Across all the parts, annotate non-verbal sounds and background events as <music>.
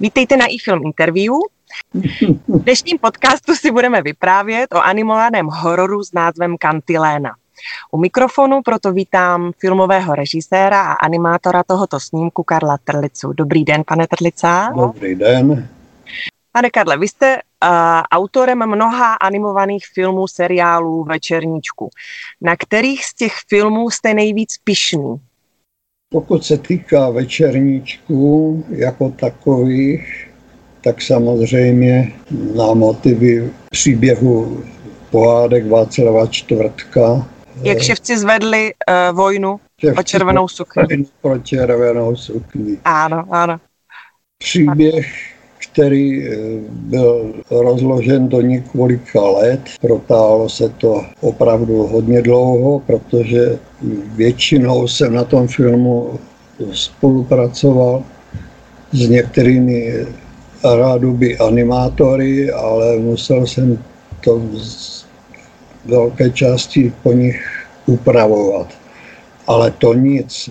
Vítejte na iFilm Interview. V dnešním podcastu si budeme vyprávět o animovaném hororu s názvem Kantiléna. U mikrofonu proto vítám filmového režiséra a animátora tohoto snímku Karla Trlicu. Dobrý den, pane Trlica. Dobrý den. Pane Karle, vy jste uh, autorem mnoha animovaných filmů, seriálů, večerníčku. Na kterých z těch filmů jste nejvíc pišný? Pokud se týká večerníčků jako takových, tak samozřejmě na motivy příběhu pohádek Václava Čtvrtka. Jak ševci zvedli uh, vojnu ševci o červenou sukni. Pro červenou sukni. Ano, ano. Příběh který eh, byl rozložen do několika let. Protáhlo se to opravdu hodně dlouho, protože většinou jsem na tom filmu spolupracoval s některými rádoby animátory, ale musel jsem to z velké části po nich upravovat. Ale to nic,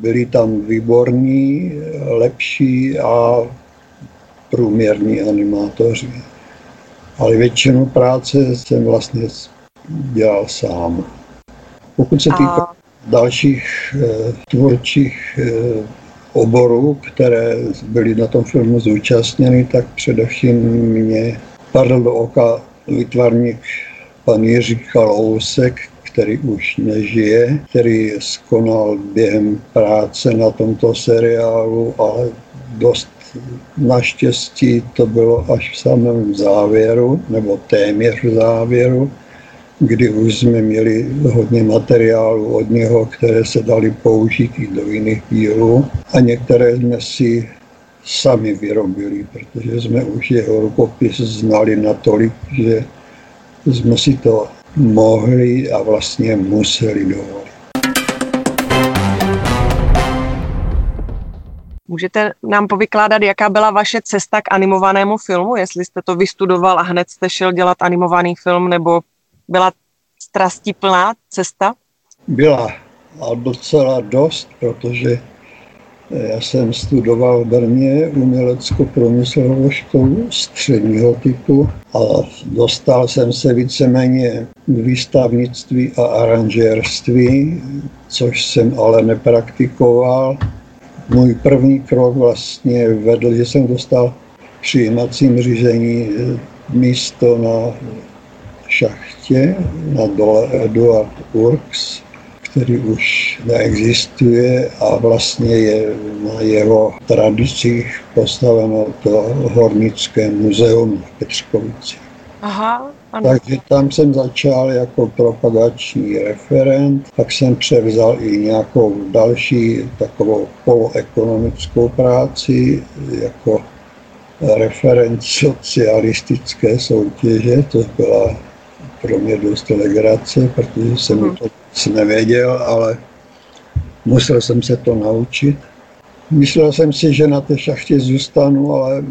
byli tam výborní, lepší a průměrní animátoři. Ale většinu práce jsem vlastně dělal sám. Pokud se týká a... dalších eh, tvůrčích eh, oborů, které byly na tom filmu zúčastněny, tak především mě padl do oka výtvarník pan Jiří Kalousek, který už nežije, který skonal během práce na tomto seriálu, ale dost Naštěstí to bylo až v samém závěru, nebo téměř v závěru, kdy už jsme měli hodně materiálu od něho, které se dali použít i do jiných dílů a některé jsme si sami vyrobili, protože jsme už jeho rukopis znali natolik, že jsme si to mohli a vlastně museli dovolit. Můžete nám povykládat, jaká byla vaše cesta k animovanému filmu, jestli jste to vystudoval a hned jste šel dělat animovaný film, nebo byla strastiplná cesta? Byla a docela dost, protože já jsem studoval v Brně umělecko-průmyslovou školu středního typu a dostal jsem se víceméně k výstavnictví a aranžérství, což jsem ale nepraktikoval můj první krok vlastně vedl, že jsem dostal přijímacím řízení eh, místo na šachtě na dole Eduard Works, který už neexistuje a vlastně je na jeho tradicích postaveno to Hornické muzeum v Petřkovicích. Aha, ano. Takže tam jsem začal jako propagační referent, pak jsem převzal i nějakou další takovou poloekonomickou práci jako referent socialistické soutěže, to byla pro mě dost legrace, protože jsem hmm. to nic nevěděl, ale musel jsem se to naučit. Myslel jsem si, že na té šachtě zůstanu, ale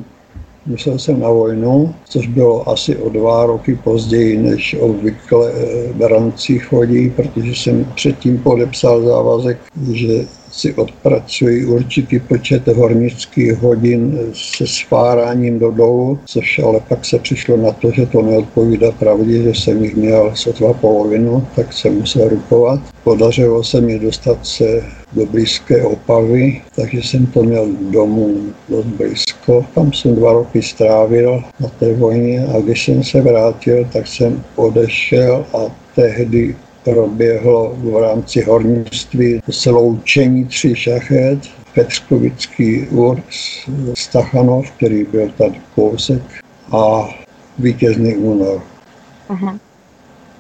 Musel jsem na vojnu, což bylo asi o dva roky později, než obvykle beranci chodí, protože jsem předtím podepsal závazek, že si odpracují určitý počet hornických hodin se sfáráním do dolu, což ale pak se přišlo na to, že to neodpovídá pravdě, že jsem jich měl sotva polovinu, tak jsem musel rukovat. Podařilo se mi dostat se do blízké Opavy, takže jsem to měl domů dost blízko. Tam jsem dva roky strávil na té vojně a když jsem se vrátil, tak jsem odešel a tehdy proběhlo v rámci hornictví sloučení tři šachet, Petřkovický Urs, Stachanov, který byl tady kousek, a vítězný únor. Uh-huh.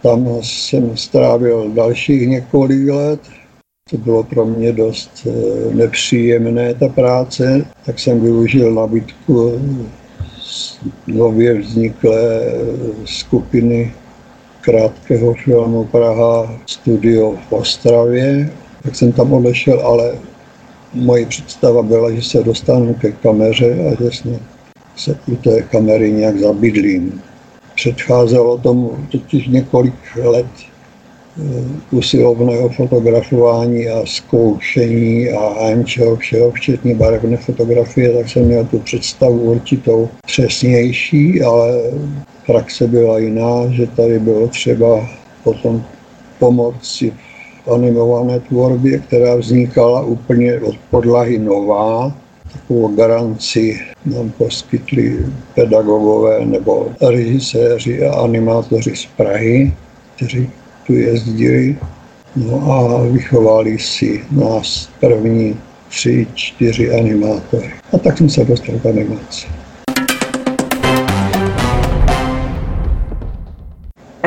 Tam jsem strávil dalších několik let. To bylo pro mě dost eh, nepříjemné, ta práce, tak jsem využil nabídku nově vzniklé skupiny krátkého filmu Praha studio v Ostravě, tak jsem tam odešel, ale moje představa byla, že se dostanu ke kameře a že se u té kamery nějak zabydlím. Předcházelo tomu totiž několik let usilovného fotografování a zkoušení a čeho všeho, včetně barevné fotografie, tak jsem měl tu představu určitou přesnější, ale praxe byla jiná, že tady bylo třeba potom pomoci v animované tvorbě, která vznikala úplně od podlahy nová, takovou garanci nám poskytli pedagogové nebo režiséři a animátoři z Prahy, kteří tu jezdili no a vychovali si nás první tři, čtyři animátory. A tak jsem se dostal k animaci.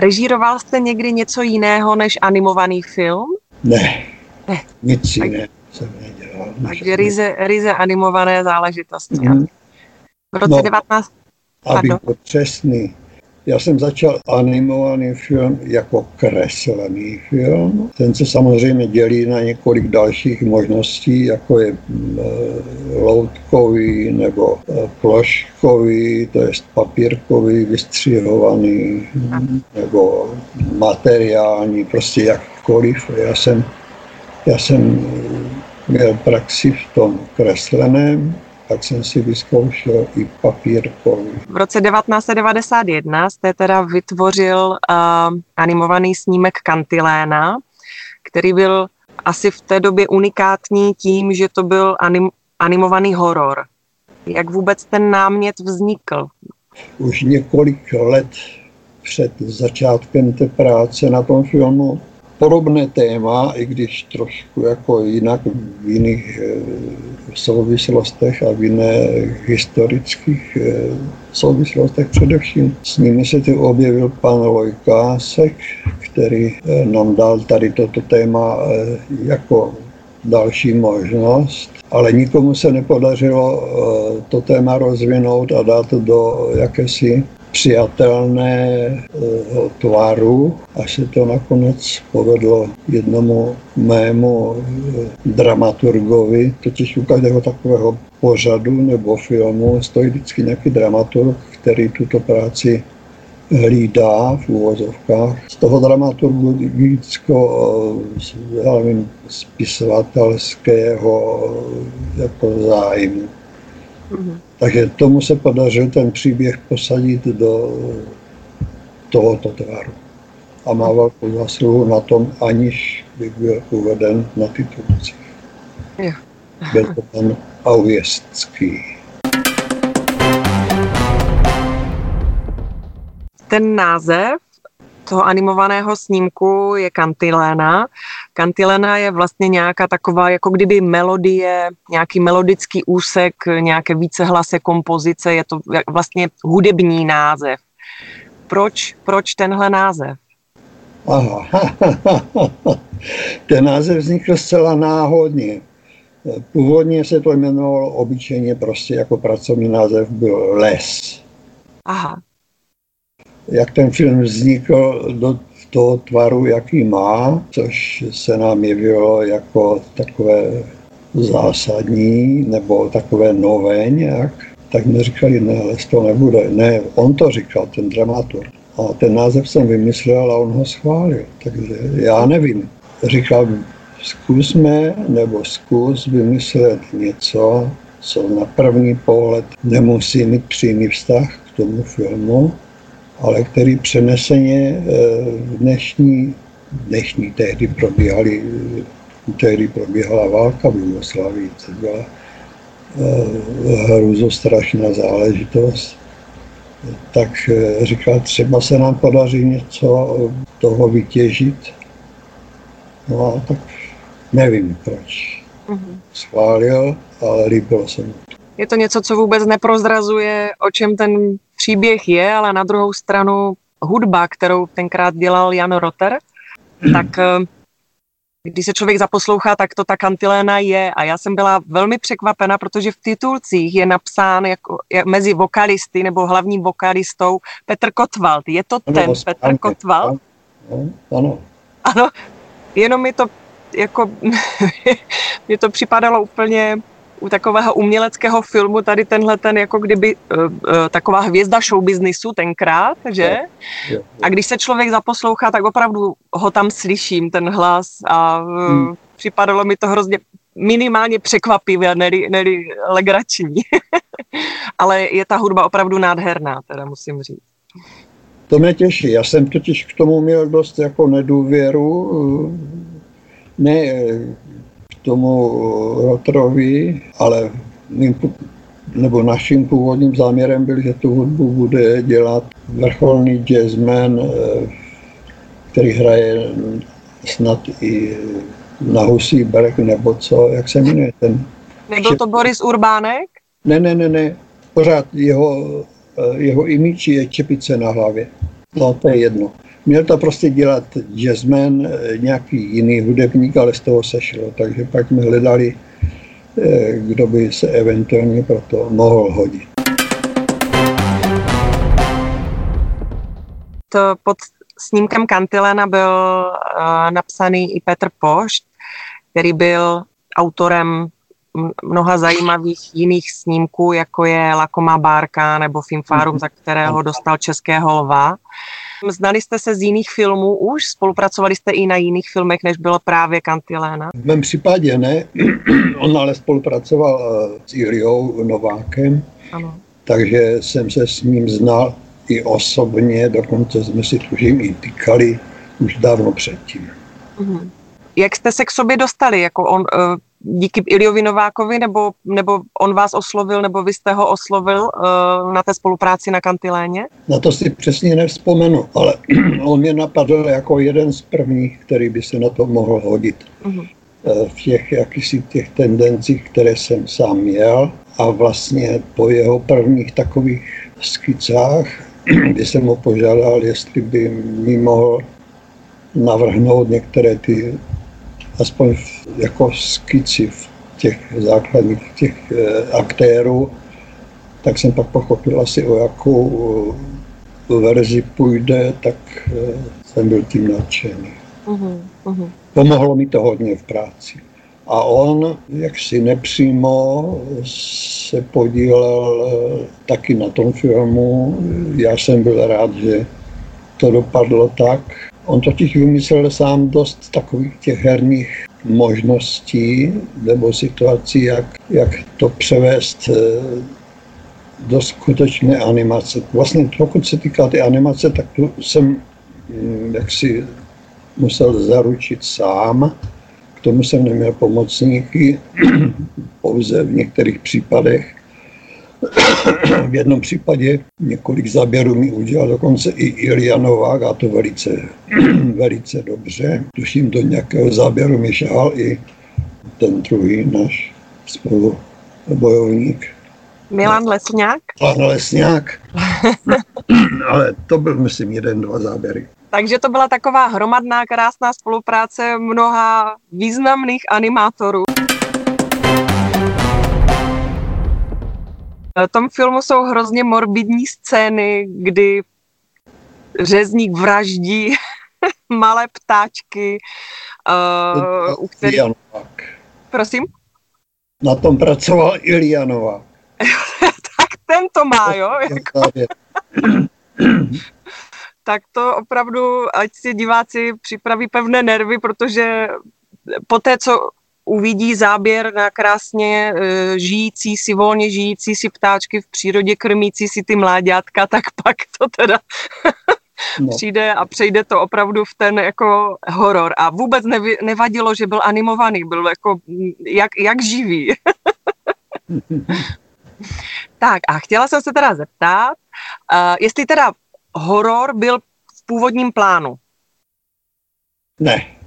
Režíroval jste někdy něco jiného než animovaný film? Ne, ne. nic jiného jsem nedělal. Takže ryze, ryze animované záležitosti. Mm-hmm. V roce no, 19... Abych byl přesný, já jsem začal animovaný film jako kreslený film. Ten se samozřejmě dělí na několik dalších možností, jako je mm, e, loutkový nebo e, ploškový, to je papírkový, vystřihovaný, nebo materiální, prostě jakkoliv. Já jsem, já jsem měl praxi v tom kresleném, tak jsem si vyzkoušel i papírkový. V roce 1991 jste teda vytvořil uh, animovaný snímek Kantiléna, který byl asi v té době unikátní tím, že to byl anim, animovaný horor. Jak vůbec ten námět vznikl? Už několik let před začátkem té práce na tom filmu podobné téma, i když trošku jako jinak v jiných eh, souvislostech a v jiných historických eh, souvislostech především. S nimi se tu objevil pan Lojkásek, který eh, nám dal tady toto téma jako další možnost, ale nikomu se nepodařilo to téma rozvinout a dát do jakési přijatelného tvaru, až se to nakonec povedlo jednomu mému eh, dramaturgovi, totiž u každého takového pořadu nebo filmu stojí vždycky nějaký dramaturg, který tuto práci hlídá v úvozovkách. Z toho dramaturgického eh, já nevím, spisovatelského eh, jako zájmu. Takže tomu se podařilo ten příběh posadit do tohoto tvaru. A má velkou zásluhu na tom, aniž by byl uveden na titulcích. Byl to pan Auvěstský. Ten název toho animovaného snímku je Kantiléna. Kantiléna je vlastně nějaká taková, jako kdyby melodie, nějaký melodický úsek, nějaké vícehlase kompozice, je to vlastně hudební název. Proč, proč tenhle název? Aha, <laughs> ten název vznikl zcela náhodně. Původně se to jmenovalo obyčejně prostě jako pracovní název byl Les. Aha jak ten film vznikl do toho tvaru, jaký má, což se nám jevilo jako takové zásadní nebo takové nové nějak, tak mi říkali, ne, ale to nebude. Ne, on to říkal, ten dramaturg. A ten název jsem vymyslel a on ho schválil. Takže já nevím. Říkal, zkusme nebo zkus vymyslet něco, co na první pohled nemusí mít přímý vztah k tomu filmu, ale který přeneseně v eh, dnešní, dnešní tehdy probíhaly, tehdy probíhala válka v Jugoslávii, to byla eh, hruzostrašná záležitost. Tak říkal, třeba se nám podaří něco toho vytěžit. No a tak nevím proč. Mm-hmm. Schválil, ale líbilo se mu. Je to něco, co vůbec neprozrazuje, o čem ten příběh je, ale na druhou stranu hudba, kterou tenkrát dělal Jan Rotter, tak eh, když se člověk zaposlouchá, tak to ta kantiléna je. A já jsem byla velmi překvapena, protože v titulcích je napsán jako, je, mezi vokalisty nebo hlavním vokalistou Petr Kotwald. Je to ten Petr Kotwald? Ano. Ano, jenom mi to jako, <laughs> mě to připadalo úplně u takového uměleckého filmu tady tenhle ten jako kdyby uh, uh, taková hvězda showbiznisu tenkrát, že? Je, je. A když se člověk zaposlouchá, tak opravdu ho tam slyším, ten hlas a uh, hmm. připadalo mi to hrozně minimálně překvapivé, neli, neli legrační. <laughs> Ale je ta hudba opravdu nádherná, teda musím říct. To mě těší. Já jsem totiž k tomu měl dost jako nedůvěru. Ne tomu Rotrovi, ale mým, nebo naším původním záměrem byl, že tu hudbu bude dělat vrcholný jazzman, eh, který hraje snad i na Husí berek nebo co, jak se jmenuje ten... Nebyl to Boris Urbánek? Ne, ne, ne, ne, pořád jeho, eh, jeho imíč je čepice na hlavě. No, to je jedno. Měl to prostě dělat jazzman, eh, nějaký jiný hudebník, ale z toho sešlo. Takže pak jsme hledali, eh, kdo by se eventuálně pro to mohl hodit. To pod snímkem Kantilena byl uh, napsaný i Petr Pošt, který byl autorem mnoha zajímavých jiných snímků, jako je Lakomá bárka nebo Filmfárum, mhm. za kterého dostal Českého lva. Znali jste se z jiných filmů už? Spolupracovali jste i na jiných filmech, než bylo právě Kantiléna? V mém případě ne. <clears throat> On ale spolupracoval eh, s Iliou Novákem, ano. takže jsem se s ním znal i osobně, dokonce jsme si tužím i týkali už dávno předtím. Mhm. Jak jste se k sobě dostali? Jako on, eh, díky Iliovi Novákovi, nebo, nebo on vás oslovil, nebo vy jste ho oslovil uh, na té spolupráci na Kantiléně? Na to si přesně nevzpomenu, ale <clears throat> on mě napadl jako jeden z prvních, který by se na to mohl hodit. Uh-huh. V těch jakýsi těch tendencích, které jsem sám měl a vlastně po jeho prvních takových skicách, <clears throat> kdy jsem ho požádal, jestli by mi mohl navrhnout některé ty aspoň jako skici v těch základních těch eh, aktérů, tak jsem pak pochopil asi o jakou eh, verzi půjde, tak eh, jsem byl tím nadšený. Uh-huh, uh-huh. Pomohlo mi to hodně v práci. A on jaksi nepřímo se podílel taky na tom filmu. Já jsem byl rád, že to dopadlo tak, On totiž vymyslel sám dost takových těch herních možností nebo situací, jak, jak to převést eh, do skutečné animace. Vlastně pokud se týká té animace, tak tu jsem mm, jaksi musel zaručit sám. K tomu jsem neměl pomocníky, <clears throat> pouze v některých případech v jednom případě několik záběrů mi udělal dokonce i Ilja Novák a to velice, <clears throat> velice dobře. Tuším, do nějakého záběru mi šahal i ten druhý náš spolubojovník. Milan Lesňák? Milan Lesňák. <clears throat> Ale to byl, myslím, jeden, dva záběry. Takže to byla taková hromadná, krásná spolupráce mnoha významných animátorů. Tom filmu jsou hrozně morbidní scény, kdy řezník vraždí <laughs> malé ptáčky, uh, u kterých... Prosím? Na tom pracoval Ilja Novák. <laughs> tak ten to má, jo? <laughs> Jako... <clears throat> tak to opravdu, ať si diváci připraví pevné nervy, protože po té, co uvidí záběr na krásně e, žijící si, volně žijící si ptáčky v přírodě, krmící si ty mláďátka, tak <laughs> pak to teda no. přijde a přejde to opravdu v ten jako horor. A vůbec nevy, nevadilo, že byl animovaný, byl jako jak, jak živý. <laughs> tak a chtěla jsem se teda zeptat, uh, jestli teda horor byl v původním plánu. Ne.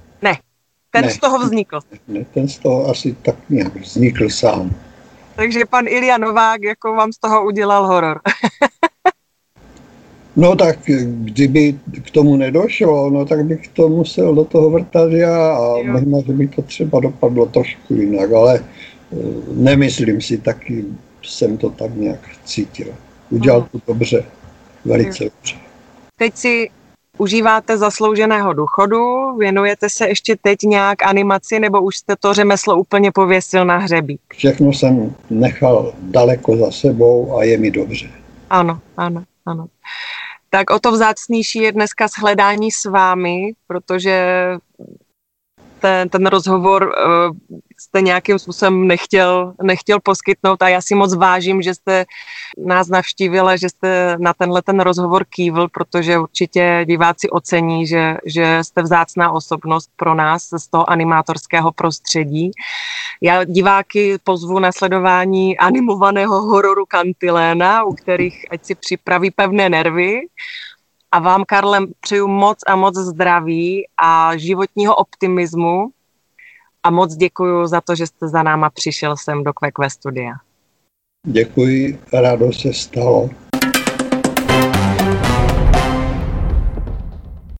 Ten ne, z toho vznikl. Ne, ten z toho asi tak nějak vznikl sám. Takže pan Ilia Novák jako vám z toho udělal horor. <laughs> no tak kdyby k tomu nedošlo, no tak bych to musel do toho vrtat já a jo. možná, že by to třeba dopadlo trošku jinak, ale eh, nemyslím si, taky jsem to tak nějak cítil. Udělal to dobře, velice jo. dobře. Teď si Užíváte zaslouženého důchodu, věnujete se ještě teď nějak animaci, nebo už jste to řemeslo úplně pověsil na hřebí? Všechno jsem nechal daleko za sebou a je mi dobře. Ano, ano, ano. Tak o to vzácnější je dneska shledání s vámi, protože ten, ten rozhovor uh, jste nějakým způsobem nechtěl, nechtěl poskytnout a já si moc vážím, že jste nás navštívila, že jste na tenhle ten rozhovor kývl, protože určitě diváci ocení, že, že jste vzácná osobnost pro nás z toho animátorského prostředí. Já diváky pozvu na sledování animovaného hororu Kantiléna, u kterých ať si připraví pevné nervy, a vám, Karlem, přeju moc a moc zdraví a životního optimismu a moc děkuji za to, že jste za náma přišel sem do Kvekve studia. Děkuji, rádo se stalo.